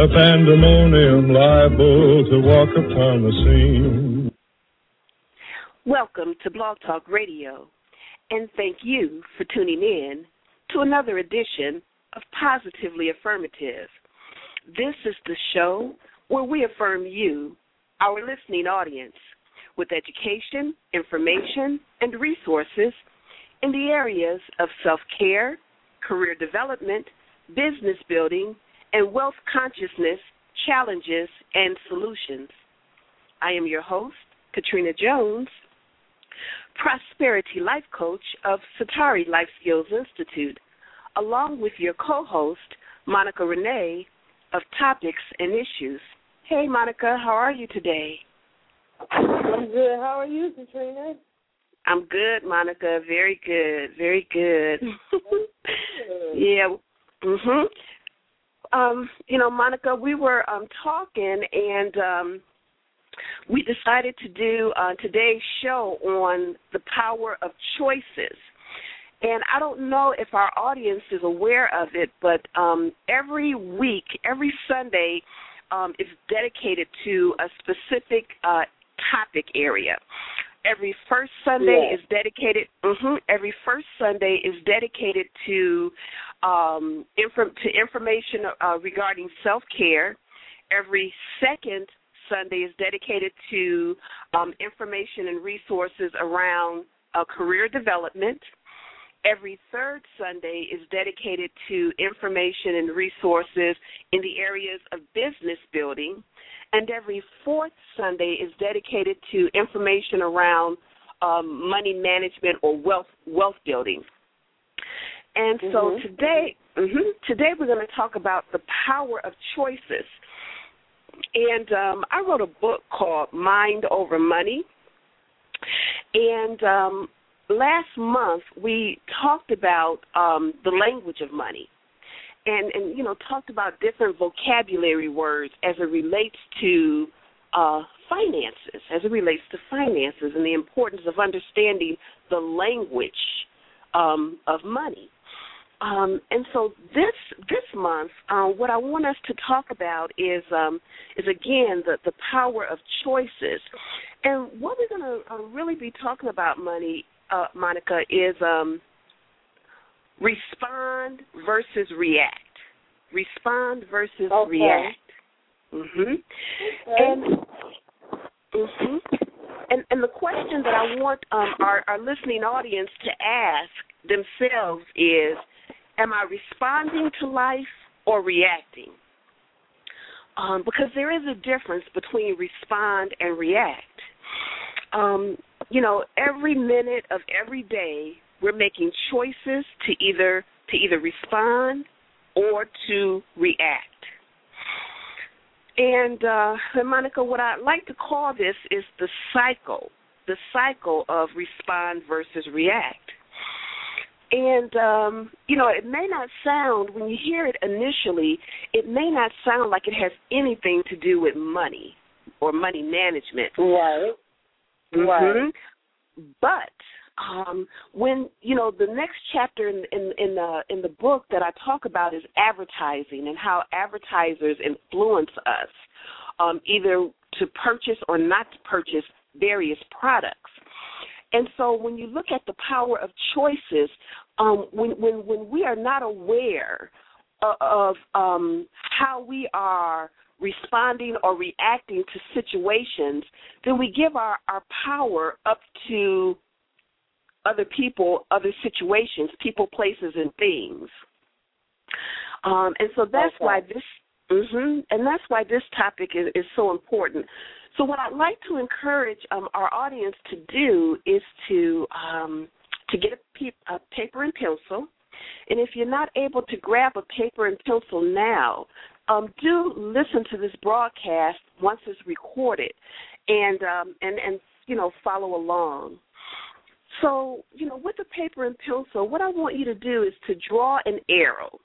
a pandemonium liable to walk upon the scene. Welcome to Blog Talk Radio, and thank you for tuning in to another edition of Positively Affirmative. This is the show where we affirm you, our listening audience, with education, information, and resources in the areas of self care, career development, business building, and wealth consciousness challenges and solutions. I am your host, Katrina Jones, Prosperity Life Coach of Satari Life Skills Institute, along with your co host, Monica Renee of Topics and Issues. Hey, Monica, how are you today? I'm good. How are you, Katrina? I'm good, Monica. Very good. Very good. yeah. Mhm um, you know, Monica, we were um, talking and um, we decided to do uh, today's show on the power of choices. And I don't know if our audience is aware of it, but um, every week, every Sunday, um, is dedicated to a specific uh, topic area. Every first Sunday is dedicated. Mm-hmm, every first Sunday is dedicated to um, to information uh, regarding self care. Every second Sunday is dedicated to um, information and resources around uh, career development. Every third Sunday is dedicated to information and resources in the areas of business building. And every fourth Sunday is dedicated to information around um, money management or wealth wealth building. And so mm-hmm. today, mm-hmm, today we're going to talk about the power of choices. And um, I wrote a book called Mind Over Money. And um, last month we talked about um, the language of money, and and you know talked about different vocabulary words as it relates to uh, finances, as it relates to finances, and the importance of understanding the language um, of money. Um, and so this this month, uh, what I want us to talk about is um, is again the the power of choices, and what we're going to uh, really be talking about, money, uh, Monica, is um, respond versus react. Respond versus okay. react. Mhm. Okay. And mhm. And and the question that I want um, our our listening audience to ask themselves is Am I responding to life or reacting? Um, because there is a difference between respond and react. Um, you know, every minute of every day, we're making choices to either to either respond or to react. And, uh, Monica, what I'd like to call this is the cycle, the cycle of respond versus react. And um, you know, it may not sound when you hear it initially, it may not sound like it has anything to do with money or money management. Right. Mm-hmm. Right. But um, when you know the next chapter in in in the in the book that I talk about is advertising and how advertisers influence us um, either to purchase or not to purchase various products. And so when you look at the power of choices, um, when when when we are not aware of, of um, how we are responding or reacting to situations, then we give our, our power up to other people, other situations, people, places, and things. Um, and so that's okay. why this, mm-hmm, and that's why this topic is, is so important. So what I'd like to encourage um, our audience to do is to um, to get a, pe- a paper and pencil, and if you're not able to grab a paper and pencil now, um, do listen to this broadcast once it's recorded, and um, and and you know follow along. So you know, with the paper and pencil, what I want you to do is to draw an arrow,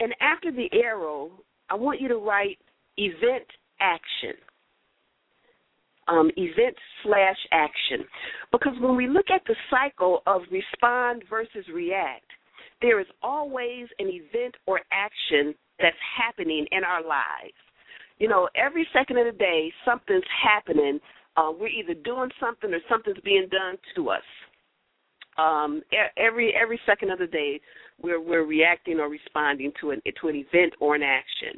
and after the arrow, I want you to write event action. Um, event slash action. Because when we look at the cycle of respond versus react, there is always an event or action that's happening in our lives. You know, every second of the day, something's happening. Uh, we're either doing something or something's being done to us. Um, every every second of the day, we're we're reacting or responding to an to an event or an action,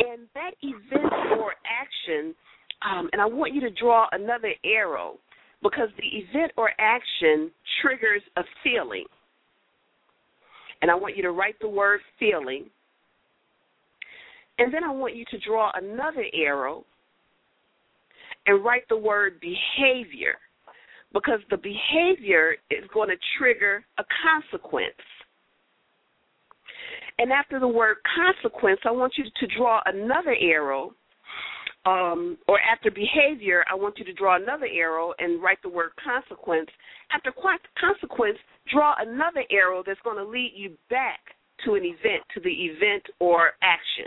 and that event or action. Um, and I want you to draw another arrow because the event or action triggers a feeling. And I want you to write the word feeling and then I want you to draw another arrow and write the word behavior because the behavior is going to trigger a consequence. And after the word consequence, I want you to draw another arrow. Um, or after behavior, I want you to draw another arrow and write the word consequence. After consequence, draw another arrow that's going to lead you back to an event, to the event or action.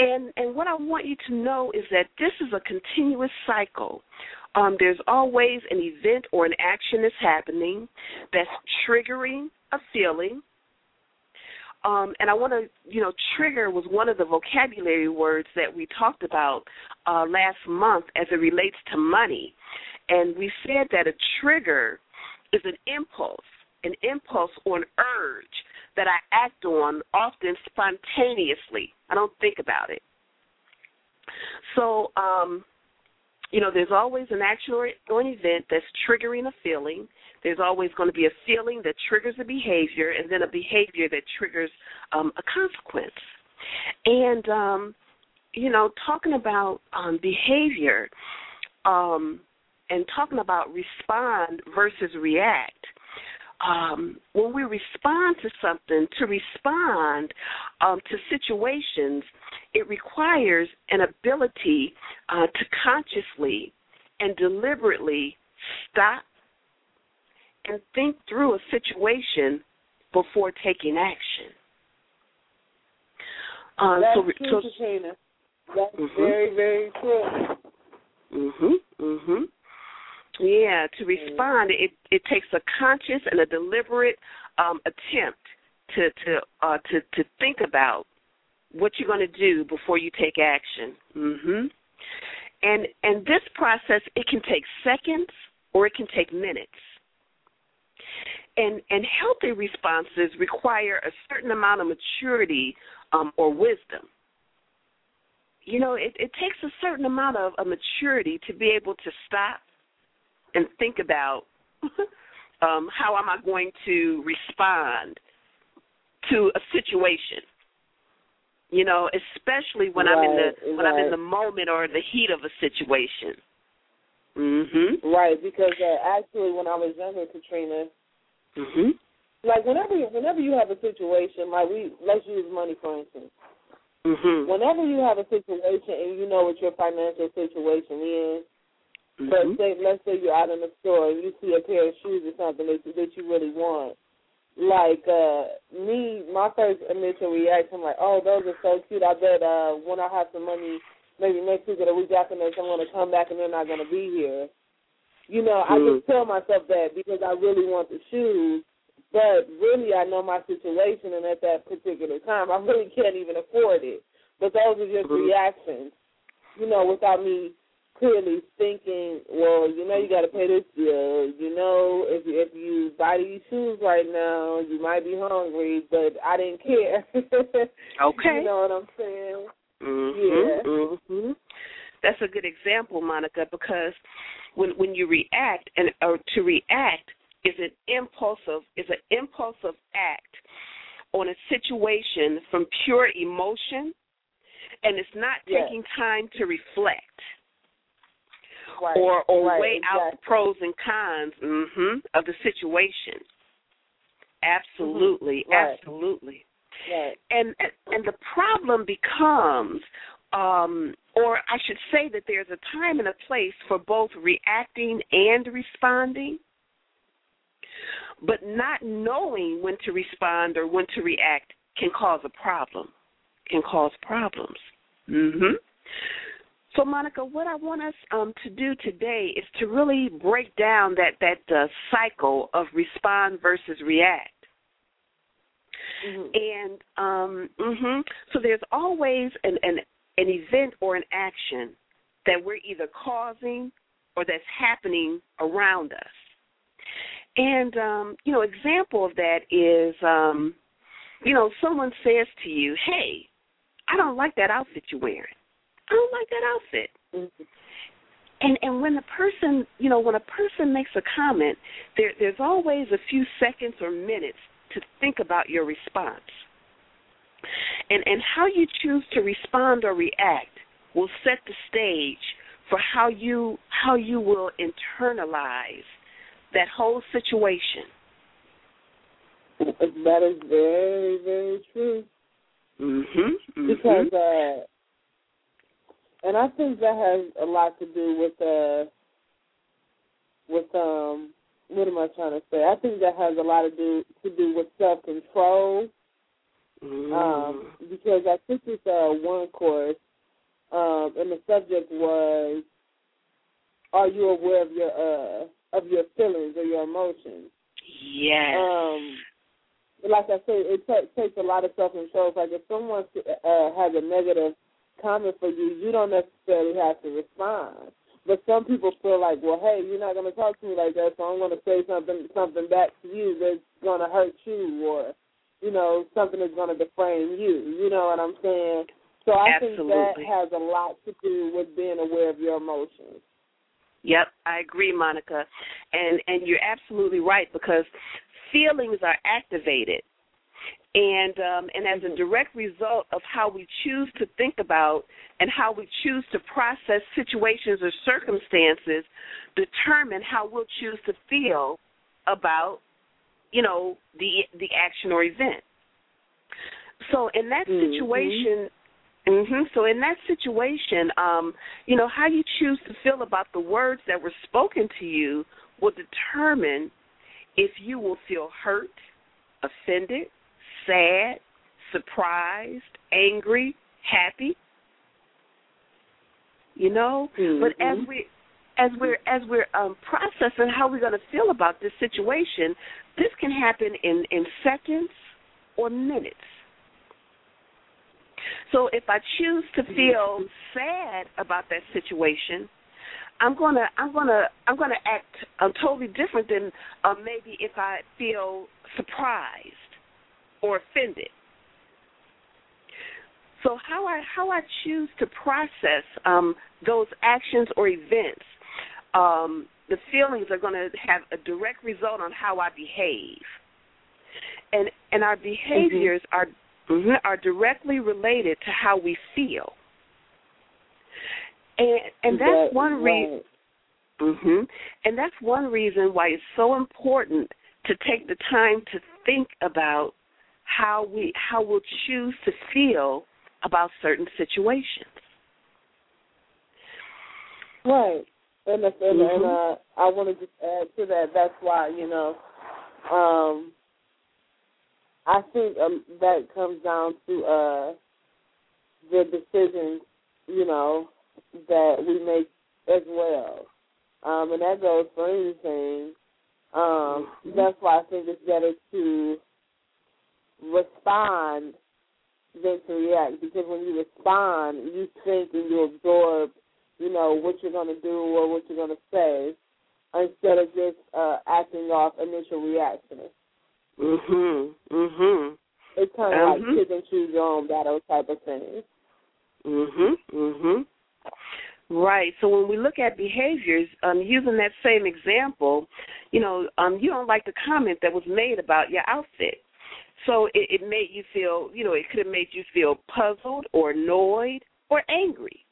And and what I want you to know is that this is a continuous cycle. Um, there's always an event or an action that's happening that's triggering a feeling. Um, and I want to, you know, trigger was one of the vocabulary words that we talked about uh, last month as it relates to money. And we said that a trigger is an impulse, an impulse or an urge that I act on often spontaneously. I don't think about it. So, um, you know, there's always an action or, an event that's triggering a feeling. There's always going to be a feeling that triggers a behavior, and then a behavior that triggers um, a consequence. And, um, you know, talking about um, behavior um, and talking about respond versus react – um, when we respond to something, to respond um, to situations, it requires an ability uh, to consciously and deliberately stop and think through a situation before taking action. Uh, That's so, true, so. That's mm-hmm. very, very true. Mhm. Yeah, to respond, it it takes a conscious and a deliberate um, attempt to to uh, to to think about what you're going to do before you take action. Mhm. And and this process it can take seconds or it can take minutes. And and healthy responses require a certain amount of maturity um, or wisdom. You know, it, it takes a certain amount of, of maturity to be able to stop and think about um, how am I going to respond to a situation. You know, especially when right, I'm in the when right. I'm in the moment or the heat of a situation. Mhm. Right, because uh, actually, when I was younger, Katrina. Mhm. Like whenever whenever you have a situation, like we let's use money for instance. Mhm. Whenever you have a situation and you know what your financial situation is, Mm-hmm. But say, let's say you're out in the store and you see a pair of shoes or something that you, that you really want. Like uh me, my first initial reaction, like, oh, those are so cute. I bet uh when I have some money, maybe next week or the week after next, I'm going to come back and they're not going to be here. You know, mm-hmm. I just tell myself that because I really want the shoes. But really, I know my situation, and at that particular time, I really can't even afford it. But those are just mm-hmm. reactions, you know, without me clearly thinking, well, you know, you got to pay this bill. You know, if you, if you buy these shoes right now, you might be hungry, but I didn't care. okay. You know what I'm saying? Mhm. Yeah. Mhm. That's a good example, Monica, because when when you react and or to react is an impulsive is an impulsive act on a situation from pure emotion and it's not yes. taking time to reflect right. or or right. weigh exactly. out the pros and cons mm-hmm, of the situation. Absolutely, mm-hmm. right. absolutely. Right. And and the problem becomes um, or I should say that there's a time and a place for both reacting and responding. But not knowing when to respond or when to react can cause a problem. Can cause problems. Mhm. So, Monica, what I want us um, to do today is to really break down that that uh, cycle of respond versus react. Mm-hmm. And um, mm-hmm, so there's always an, an an event or an action that we're either causing or that's happening around us. And um, you know, example of that is um, you know, someone says to you, "Hey, I don't like that outfit you're wearing. I don't like that outfit." Mm-hmm. And and when the person, you know, when a person makes a comment, there there's always a few seconds or minutes to think about your response. And and how you choose to respond or react will set the stage for how you how you will internalize that whole situation. That is very very true. Mm Mhm. Because uh and I think that has a lot to do with uh with um what am I trying to say? I think that has a lot to do to do with self control. mm Um, because I took this uh one course, um, and the subject was Are you aware of your uh of your feelings or your emotions? yes. Um like I said, it t- takes a lot of self control. Like if someone uh, has a negative comment for you, you don't necessarily have to respond. But some people feel like, well, hey, you're not going to talk to me like that, so I'm going to say something something back to you that's going to hurt you, or you know, something that's going to defame you. You know what I'm saying? So I Absolutely. think that has a lot to do with being aware of your emotions. Yep, I agree, Monica, and and you're absolutely right because feelings are activated, and um, and as a direct result of how we choose to think about and how we choose to process situations or circumstances, determine how we'll choose to feel about, you know, the the action or event. So in that Mhm. situation, hmm So in that situation, um, you know, how you choose to feel about the words that were spoken to you will determine if you will feel hurt, offended, sad, surprised, angry, happy. You know, but as Mhm. we as we're as we're um, processing how we're going to feel about this situation, this can happen in in seconds or minutes. So if I choose to feel sad about that situation, I'm gonna I'm gonna I'm gonna act um, totally different than uh, maybe if I feel surprised or offended. So how I how I choose to process um, those actions or events, um, the feelings are going to have a direct result on how I behave, and and our behaviors are mhm, are directly related to how we feel. And and that's That- one reason. right. hmm And that's one reason why it's so important to take the time to think about how we how we'll choose to feel about certain situations. Right. And and, and Mhm. uh, I want to just add to that. That's why you know, um, I think um, that comes down to uh, the decisions you know that we make as well, um, and that goes for anything. Um, Mhm. That's why I think it's better to respond than to react because when you respond, you think and you absorb you know, what you're going to do or what you're going to say instead of just uh, acting off initial reaction. Mhm. Mhm. It's kind of Mhm. like pick and choose your own battle type of thing. Mhm. Mhm. Right. So when we look at behaviors, um, using that same example, you know, um, you don't like the comment that was made about your outfit. So it, it made you feel, you know, it could have made you feel puzzled or annoyed or angry.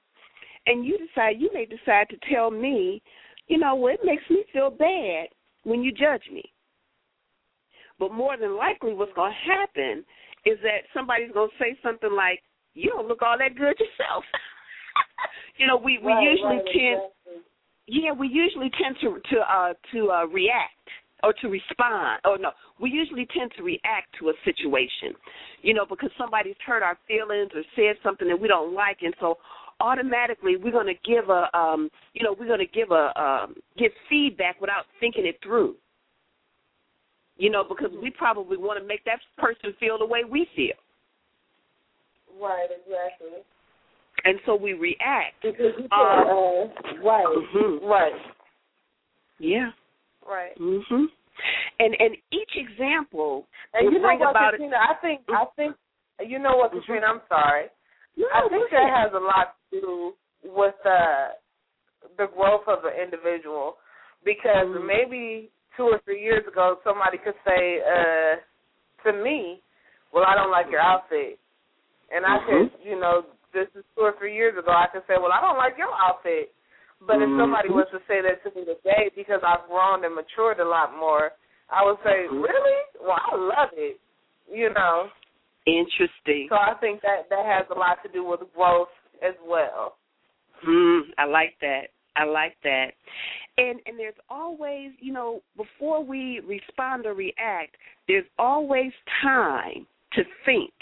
And you decide, you may decide to tell me, you know, well, it makes me feel bad when you judge me. But more than likely, what's going to happen is that somebody's going to say something like, "You don't look all that good yourself." you know, we we right, usually right, tend, exactly. yeah, we usually tend to to uh, to uh, react or to respond. Oh no, we usually tend to react to a situation, you know, because somebody's hurt our feelings or said something that we don't like, and so automatically we're going to give a, um, you know, we're going to give a um, give feedback without thinking it through. You know, because we probably want to make that person feel the way we feel. Right, exactly. And so we react. Because you Um, can, uh, right, Mhm. right, Yeah. Right. Mhm. And and each example And you know what, about Katrina? I think I think you know what, Mhm. Katrina. I'm sorry. No, I think that has a lot to do with uh, the growth of an individual because Mhm. maybe two or three years ago somebody could say uh, to me, "Well, I don't like your outfit," and I could, Mhm. you know, this is two or three years ago, I could say, "Well, I don't like your outfit." But if somebody Mhm. was to say that to me today, because I've grown and matured a lot more, I would say, Mhm. "Really? Well, I love it." You know. Interesting. So I think that that has a lot to do with growth as well. Mm, I like that. I like that. And and there's always, you know, before we respond or react, there's always time to think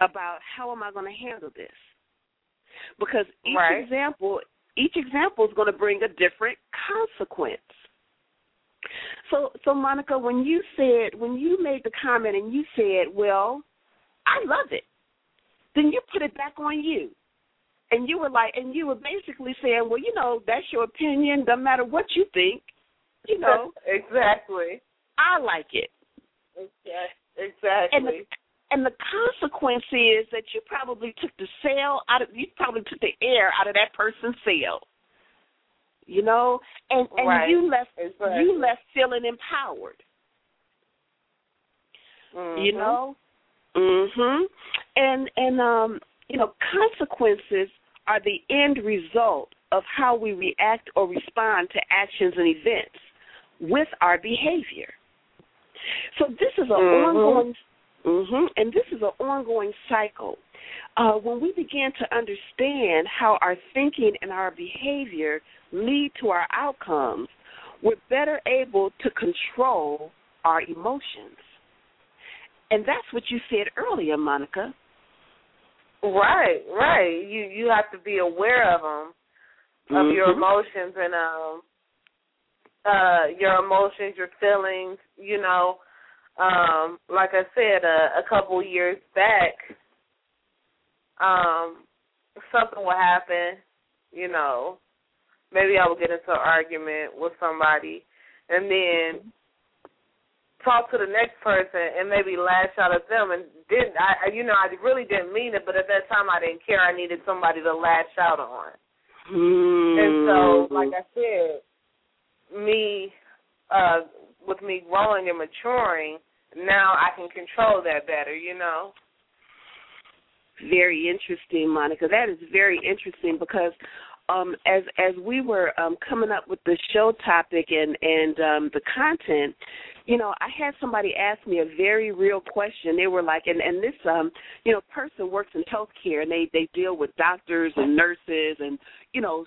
about how am I going to handle this? Because each Right. example, each example is going to bring a different consequence. So, so Monica, when you said, when you made the comment and you said, "Well, I love it," then you put it back on you, and you were like, and you were basically saying, "Well, you know, that's your opinion. Doesn't matter what you think. You know, exactly. I like it." Exactly. And the and the consequence is that you probably took the sail out of you probably took the air out of that person's sail. You know, and and Right. you left Exactly. you left feeling empowered. Mhm. You know, mhm. And and um, you know, consequences are the end result of how we react or respond to actions and events with our behavior. So this is an Mhm. ongoing hmm And this is an ongoing cycle. Uh, when we begin to understand how our thinking and our behavior lead to our outcomes, we're better able to control our emotions. And that's what you said earlier, Monica. Right, right. You you have to be aware of them, of your Mhm. emotions and um, uh, your emotions, your feelings. You know, um, like I said, uh, a couple years back, um, something will happen. You know, maybe I will get into an argument with somebody, and then talk to the next person and maybe lash out at them and didn't I you know I really didn't mean it but at that time I didn't care I needed somebody to lash out on and so like I said me uh with me growing and maturing now I can control that better you know very interesting, Monica. That is very interesting because um, as as we were um, coming up with the show topic and and um, the content, you know, I had somebody ask me a very real question. They were like, and and this um, you know, person works in healthcare and they they deal with doctors and nurses and you know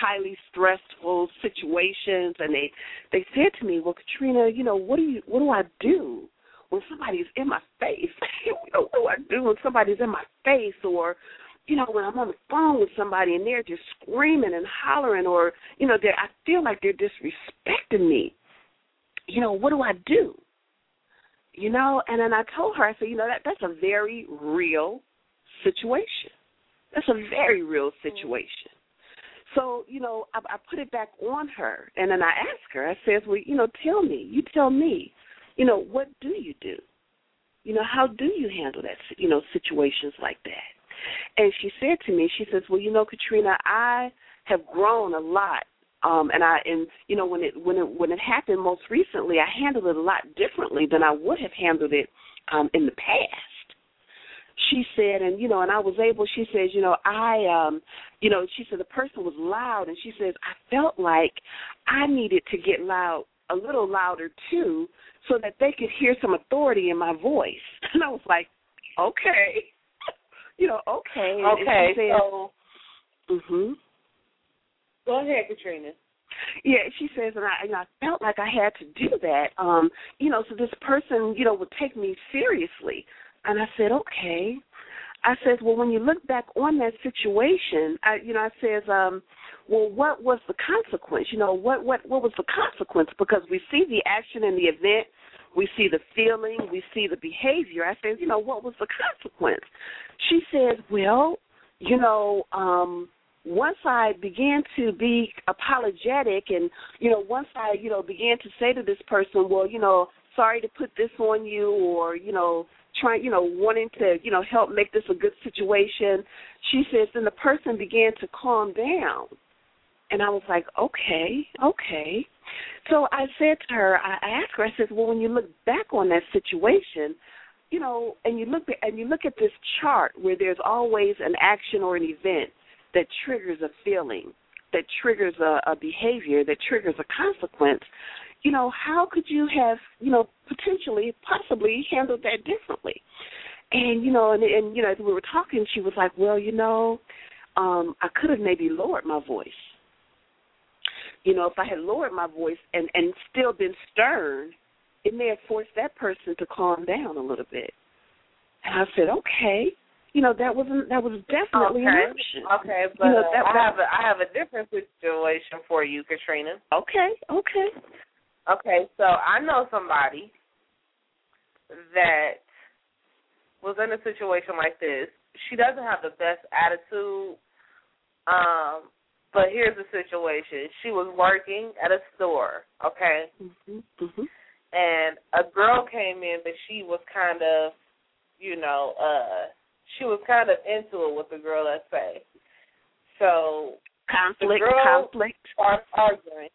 highly stressful situations and they they said to me well katrina you know what do you what do i do when somebody's in my face you know what do i do when somebody's in my face or you know when i'm on the phone with somebody and they're just screaming and hollering or you know they i feel like they're disrespecting me you know what do i do you know and then i told her i said you know that that's a very real situation that's a very real mm-hmm. situation so, you know, I, I put it back on her, and then I asked her. I says, "Well, you know, tell me. You tell me. You know, what do you do? You know, how do you handle that? You know, situations like that." And she said to me, she says, "Well, you know, Katrina, I have grown a lot, um, and I and you know, when it when it when it happened most recently, I handled it a lot differently than I would have handled it um, in the past." she said and you know and i was able she says you know i um you know she said the person was loud and she says i felt like i needed to get loud a little louder too, so that they could hear some authority in my voice. And I was like, okay, you know, okay. Okay, said, so. Mhm. Go ahead, Katrina. Yeah, she says, and I, and I felt like I had to do that. Um, you know, so this person, you know, would take me seriously. And I said, okay. I says, well, when you look back on that situation, I, you know, I says, um, well, what was the consequence? You know, what what what was the consequence? Because we see the action and the event, we see the feeling, we see the behavior. I says, you know, what was the consequence? She says, well, you know, um, once I began to be apologetic and, you know, once I, you know, began to say to this person, well, you know, sorry to put this on you or, you know, trying, you know, wanting to, you know, help make this a good situation, she says, then the person began to calm down. And I was like, okay, okay. So I said to her, I asked her, I said, well, when you look back on that situation, you know, and you look and you look at this chart where there's always an action or an event that triggers a feeling, that triggers a, a behavior, that triggers a consequence. You know, how could you have, you know, potentially, possibly handled that differently? And you know, and, and you know, as we were talking, she was like, "Well, you know, um, I could have maybe lowered my voice." You know, if I had lowered my voice and and still been stern, it may have forced that person to calm down a little bit. And I said, okay, you know, that wasn't that was definitely okay. an option. Okay, but you know, that, I have a I have a different situation for you, Katrina. Okay, okay. Okay, so I know somebody that was in a situation like this. She doesn't have the best attitude. Um, but here's the situation. She was working at a store, okay? Mm-hmm, mm-hmm. And a girl came in but she was kind of, you know, uh she was kind of into it with the girl, let's say. So conflict, the girl conflict. Started arguing.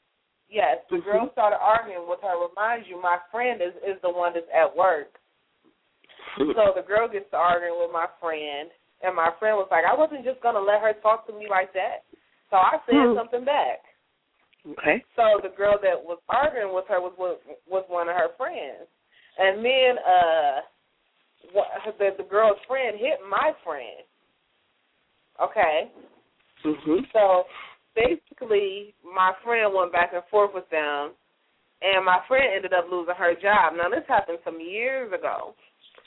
Yes, the mm-hmm. girl started arguing with her. Reminds you, my friend is is the one that's at work. so the girl gets to arguing with my friend, and my friend was like, "I wasn't just gonna let her talk to me like that." So I said Hmm. something back. Okay. So the girl that was arguing with her was was, was one of her friends, and then uh, what, the the girl's friend hit my friend. Okay, Mhm. so basically my friend went back and forth with them, and my friend ended up losing her job. Now this happened some years ago,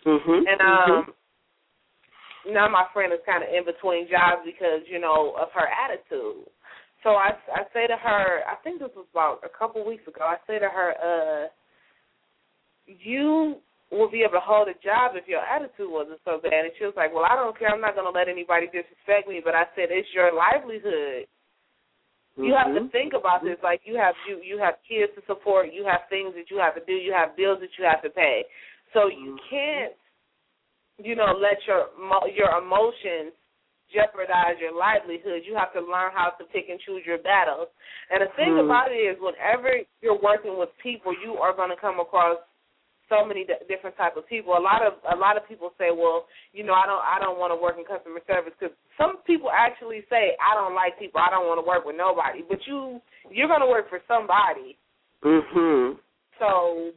Mhm. and um. Now my friend is kind of in between jobs because you know of her attitude. So I I say to her, I think this was about a couple weeks ago. I say to her, uh, you will be able to hold a job if your attitude wasn't so bad. And she was like, Well, I don't care. I'm not going to let anybody disrespect me. But I said, It's your livelihood. You have to Mhm. think about this. Like you have you you have kids to support. You have things that you have to do. You have bills that you have to pay. So you can't, you know, let your mo- your emotions jeopardize your livelihood. You have to learn how to pick and choose your battles. And the thing Hmm. about it is, whenever you're working with people, you are going to come across so many d- different type of people. A lot of a lot of people say, well, you know, I don't I don't want to work in customer service because some people actually say I don't like people. I don't want to work with nobody. But you you're going to work for somebody. Mhm. So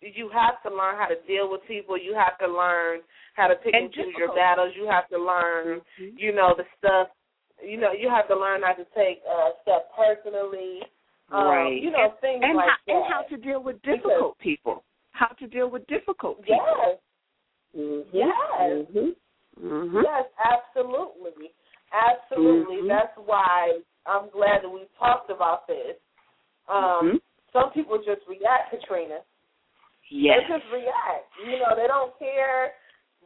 you have to learn how to deal with people. You have to learn how to pick and, And choose your battles. You have to learn, Mhm. you know, the stuff. You know, you have to learn not to take uh, stuff personally. Um, Right. You know, things and like how, that. and how to deal with difficult people. How to deal with difficult people. yes, Mhm. Yes. Mhm. Mhm. yes, absolutely, absolutely. Mhm. That's why I'm glad that we talked about this. Um, Mhm. Some people just react, Katrina. Yes. They just react. You know, they don't care.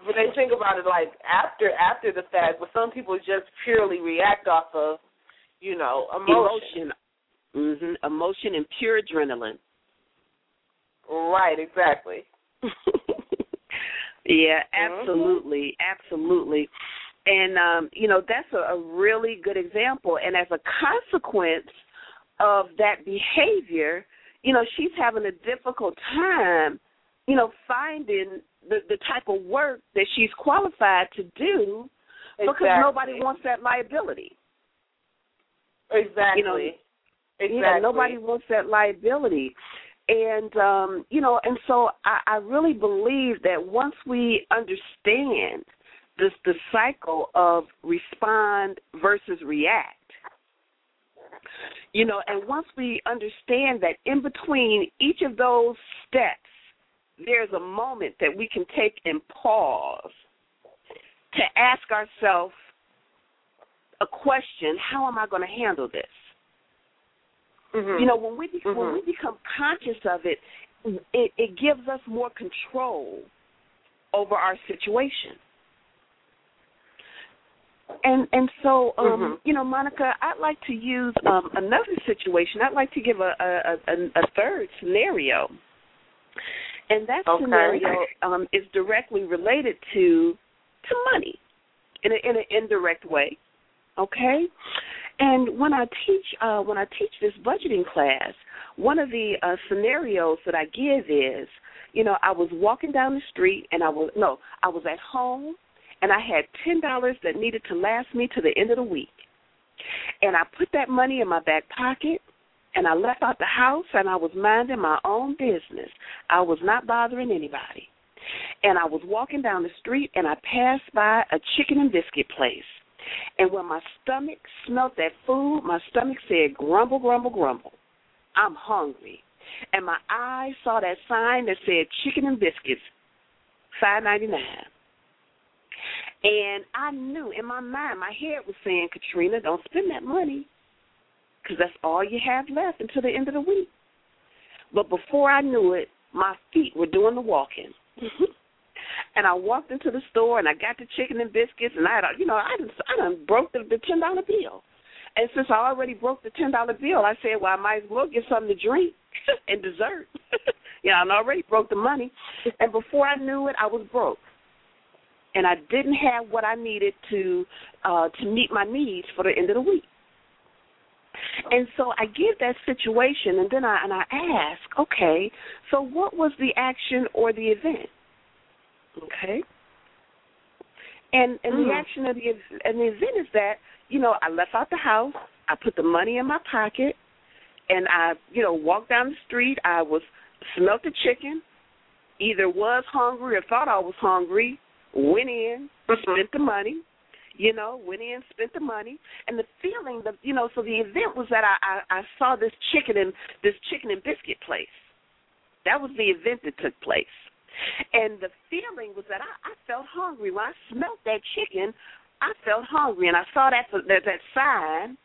But they think about it like after after the fact. But some people just purely react off of, you know, emotion. Emotion. Mhm. Emotion and pure adrenaline. Right. Exactly. yeah, Mhm. absolutely, absolutely. And um, you know, that's a, a really good example. And as a consequence of that behavior, you know, she's having a difficult time, you know, finding the the type of work that she's qualified to do because nobody wants that liability. Exactly. you know, exactly. Yeah, nobody wants that liability. And um, you know, and so I, I really believe that once we understand this the cycle of respond versus react, you know, and once we understand that in between each of those steps, there's a moment that we can take and pause to ask ourselves a question: How am I going to handle this? Mm-hmm. You know, when we mm-hmm. when we become conscious of it, it, it gives us more control over our situation. And and so um, mm-hmm. you know, Monica, I'd like to use um, another situation. I'd like to give a a, a, a third scenario, and that okay. scenario um, is directly related to to money in a, in an indirect way. Okay, and when I teach uh, when I teach this budgeting class, one of the uh, scenarios that I give is, you know, I was walking down the street and I was no, I was at home and I had ten dollars that needed to last me to the end of the week. And I put that money in my back pocket and I left out the house and I was minding my own business. I was not bothering anybody. And I was walking down the street and I passed by a chicken and biscuit place. And when my stomach smelt that food, my stomach said, grumble, grumble, grumble. I'm hungry. And my eyes saw that sign that said chicken and biscuits, five ninety nine. And I knew in my mind, my head was saying, Katrina, don't spend that money because that's all you have left until the end of the week. But before I knew it, my feet were doing the walking. and I walked into the store and I got the chicken and biscuits and I had, you know, I done, I done broke the, the ten dollar bill. And since I already broke the ten dollar bill, I said, well, I might as well get something to drink and dessert. you know, I already broke the money, and before I knew it, I was broke, and I didn't have what I needed to uh to meet my needs for the end of the week. And so I give that situation, and then I and I ask, okay, so what was the action or the event? Okay. And and mm. the action of the and the event is that you know I left out the house, I put the money in my pocket, and I you know walked down the street. I was smelt the chicken, either was hungry or thought I was hungry. Went in, spent the money, you know, went in, spent the money, and the feeling that you know. So the event was that I, I I saw this chicken and this chicken and biscuit place. That was the event that took place. And the feeling was that I, I felt hungry. When I smelt that chicken, I felt hungry, and I saw that that, that sign,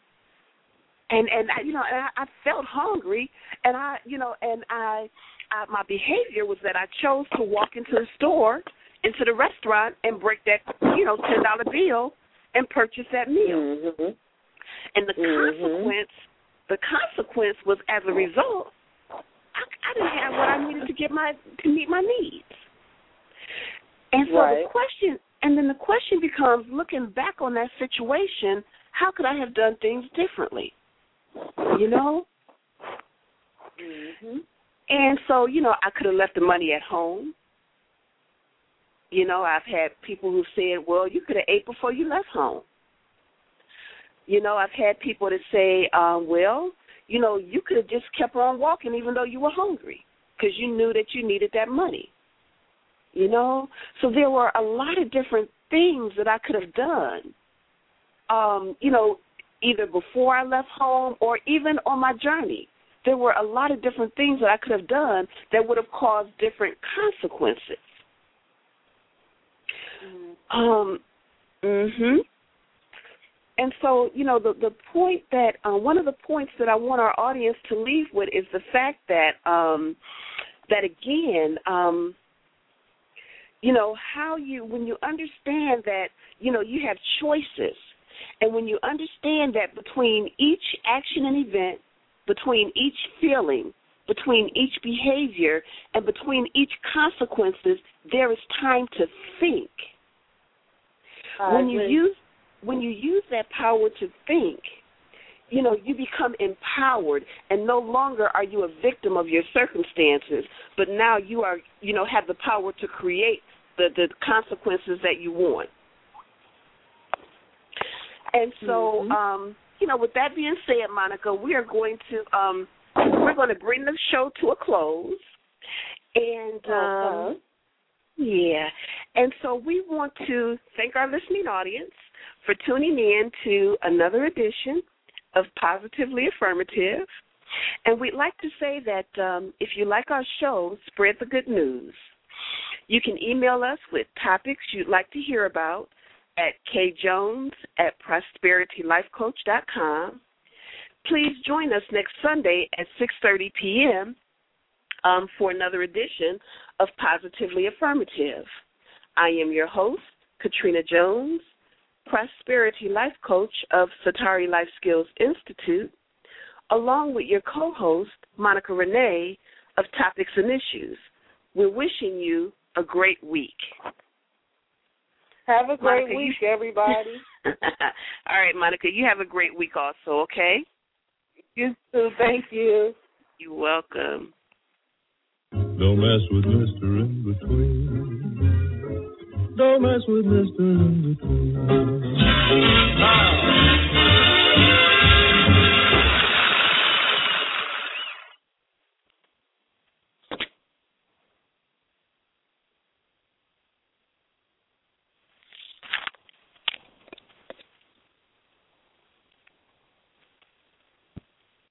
and and I, you know, and I, I felt hungry, and I, you know, and I, I, my behavior was that I chose to walk into the store, into the restaurant, and break that, you know, ten dollar bill, and purchase that meal. Mm-hmm. And the mm-hmm. consequence, the consequence was as a result I, I didn't have what I needed to get my to meet my needs. And so right. the question, and then the question becomes, looking back on that situation, how could I have done things differently? You know. Mm-hmm. And so, you know, I could have left the money at home. You know, I've had people who said, "Well, you could have ate before you left home." You know, I've had people that say, uh, "Well, you know, you could have just kept on walking even though you were hungry because you knew that you needed that money. You know, so there were a lot of different things that I could have done. Um, you know, either before I left home or even on my journey. There were a lot of different things that I could have done that would have caused different consequences. Um, mhm and so you know the the point that uh, one of the points that I want our audience to leave with is the fact that um, that again um, you know how you when you understand that you know you have choices and when you understand that between each action and event between each feeling between each behavior and between each consequences there is time to think when you use when you use that power to think, you know, you become empowered and no longer are you a victim of your circumstances, but now you are, you know, have the power to create the, the consequences that you want. And so, mm-hmm. um, you know, with that being said, Monica, we are going to um, we're going to bring the show to a close. And um, okay. Yeah, and so we want to thank our listening audience for tuning in to another edition of Positively Affirmative. And we'd like to say that um, if you like our show, spread the good news. You can email us with topics you'd like to hear about at kjones at prosperitylifecoach.com. Please join us next Sunday at 6.30 p.m. Um, for another edition of Positively Affirmative. I am your host, Katrina Jones, Prosperity Life Coach of Satari Life Skills Institute, along with your co host, Monica Renee of Topics and Issues. We're wishing you a great week. Have a great Monica, week, you- everybody. All right, Monica, you have a great week also, okay? you too. Thank you. You're welcome. Don't mess with Mr. In Between. Don't mess with Mr. In Between. Now.